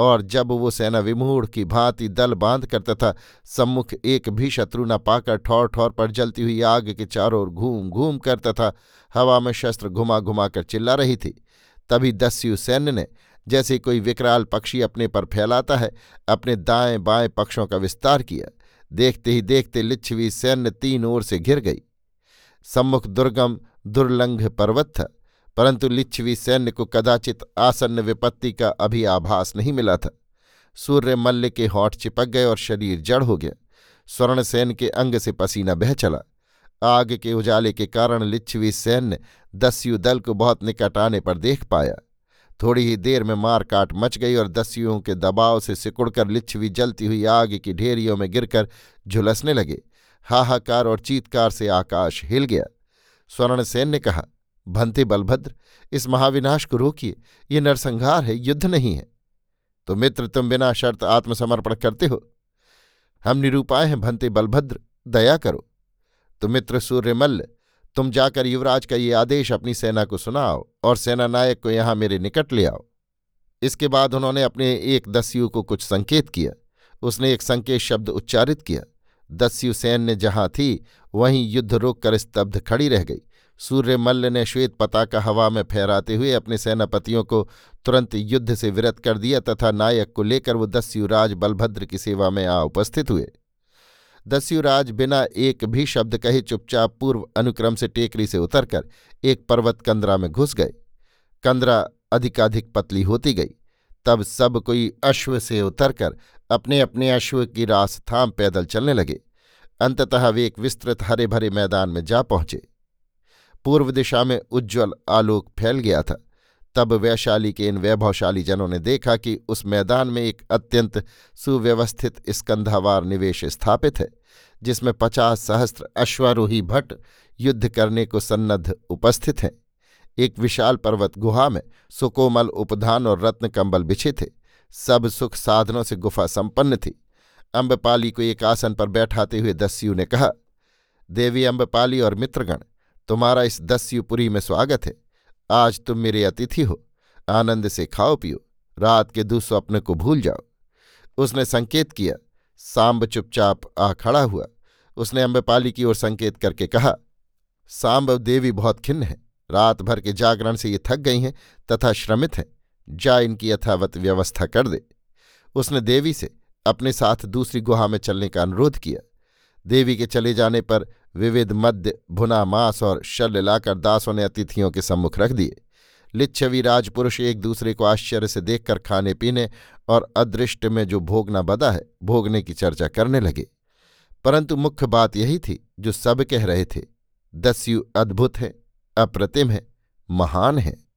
और जब वो सेना विमूढ़ की भांति दल बांधकर तथा सम्मुख एक भी शत्रु न पाकर ठौर ठौर पर जलती हुई आग के चारों ओर घूम घूम कर तथा हवा में शस्त्र घुमा घुमा कर चिल्ला रही थी। तभी दस्यु सैन्य ने जैसे कोई विकराल पक्षी अपने पर फैलाता है, अपने दाएँ बाएँ पक्षों का विस्तार किया। देखते ही देखते लिच्छवी सैन्य तीन ओर से घिर गई। सम्मुख दुर्गम दुर्लंघ पर्वत था। परंतु लिच्छवी सैन्य को कदाचित आसन्न विपत्ति का अभी आभास नहीं मिला था। सूर्य मल्ल के होठ चिपक गए और शरीर जड़ हो गया। स्वर्णसेन के अंग से पसीना बह चला। आग के उजाले के कारण लिच्छवी सैन्य दस्यु दल को बहुत निकट आने पर देख पाया। थोड़ी ही देर में मार काट मच गई और दस्युओं के दबाव से सिकुड़कर लिच्छवी जलती हुई आग की ढेरियों में गिरकर झुलसने लगे। हाहाकार और चीतकार से आकाश हिल गया। स्वर्णसेन ने कहा भंते बलभद्र, इस महाविनाश को रोकिए, ये नरसंहार है, युद्ध नहीं है। तो मित्र, तुम बिना शर्त आत्मसमर्पण करते हो। हम निरूपाय हैं, भंते बलभद्र, दया करो। तो मित्र सूर्यमल्ल, तुम जाकर युवराज का ये आदेश अपनी सेना को सुनाओ और सेना नायक को यहाँ मेरे निकट ले आओ। इसके बाद उन्होंने अपने एक दस्यु को कुछ संकेत किया। उसने एक संकेत शब्द उच्चारित किया। दस्यु सैन्य जहाँ थी, वहीं युद्ध रोककर स्तब्ध खड़ी रह गई। सूर्यमल्ल ने श्वेत पताका हवा में फहराते हुए अपने सेनापतियों को तुरंत युद्ध से विरत कर दिया तथा नायक को लेकर वो दस्युराज बलभद्र की सेवा में आ उपस्थित हुए। दस्युराज बिना एक भी शब्द कहे चुपचाप पूर्व अनुक्रम से टेकरी से उतरकर एक पर्वत कंदरा में घुस गए। कंदरा अधिकाधिक पतली होती गई। तब सब कोई अश्व से उतरकर अपने अपने अश्व की रास थाम पैदल चलने लगे। अंततः वे एक विस्तृत हरे भरे मैदान में जा पहुँचे। पूर्व दिशा में उज्ज्वल आलोक फैल गया था। तब वैशाली के इन वैभवशाली जनों ने देखा कि उस मैदान में एक अत्यंत सुव्यवस्थित स्कंधावार निवेश स्थापित है, जिसमें पचास सहस्त्र अश्वारोही भट्ट युद्ध करने को सन्नद्ध उपस्थित हैं। एक विशाल पर्वत गुहा में सुकोमल उपधान और रत्न कंबल बिछे थे। सब सुख साधनों से गुफा संपन्न थी। अम्बपाली को एक आसन पर बैठाते हुए दस्यु ने कहा, देवी अम्बपाली और मित्रगण तुम्हारा इस दस्युपुरी में स्वागत है। आज तुम मेरे अतिथि हो। आनंद से खाओ पियो। रात के दुस्वप्न को भूल जाओ। उसने संकेत किया। सांब चुपचाप आ खड़ा हुआ। उसने अम्बपाली की ओर संकेत करके कहा, सांब देवी बहुत खिन्न है। रात भर के जागरण से ये थक गई हैं तथा श्रमित हैं। जा इनकी यथावत व्यवस्था कर दे। उसने देवी से अपने साथ दूसरी गुहा में चलने का अनुरोध किया। देवी के चले जाने पर विविध मद्य, भुना मांस और शल लाकर दासों ने अतिथियों के सम्मुख रख दिए। लिच्छवी राजपुरुष एक दूसरे को आश्चर्य से देखकर खाने पीने और अदृष्ट में जो भोगना बदा है, भोगने की चर्चा करने लगे। परंतु मुख्य बात यही थी, जो सब कह रहे थे, दस्यु अद्भुत है, अप्रतिम है, महान है।